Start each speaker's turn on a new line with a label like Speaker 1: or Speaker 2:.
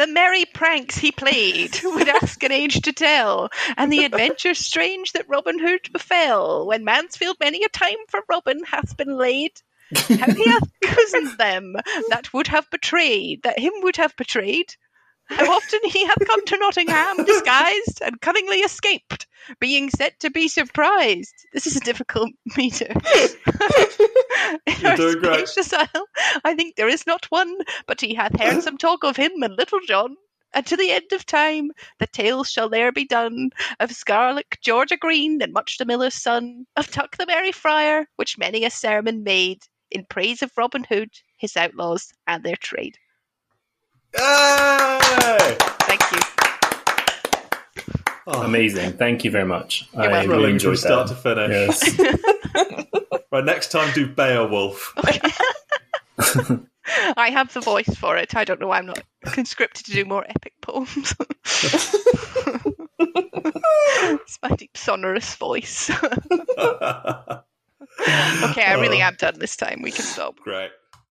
Speaker 1: The merry pranks he played would ask an age to tell, and the adventures strange that Robin Hood befell, when Mansfield many a time for Robin hath been laid. How he hath cozened them that would have betrayed, that him would have betrayed. How often he hath come to Nottingham disguised and cunningly escaped, being said to be surprised. This is a difficult meter. In
Speaker 2: You're
Speaker 1: our
Speaker 2: doing great.
Speaker 1: isle, I think there is not one, but he hath heard some talk of him and Little John. And to the end of time, the tales shall there be done of Scarlet George a Green and Much the Miller's son, of Tuck the Merry Friar, which many a sermon made in praise of Robin Hood, his outlaws, and their trade.
Speaker 2: Yay!
Speaker 1: Thank you.
Speaker 2: Oh,
Speaker 3: Amazing. Thank you very much. I
Speaker 1: welcome.
Speaker 3: really
Speaker 2: Thrilling from
Speaker 3: enjoyed
Speaker 2: start
Speaker 3: that.
Speaker 2: to finish.
Speaker 3: Yes.
Speaker 2: Right, next time do Beowulf.
Speaker 1: I have the voice for it. I don't know why I'm not conscripted to do more epic poems. it's my deep sonorous voice. okay, I really oh. am done this time. We can stop.
Speaker 2: Great.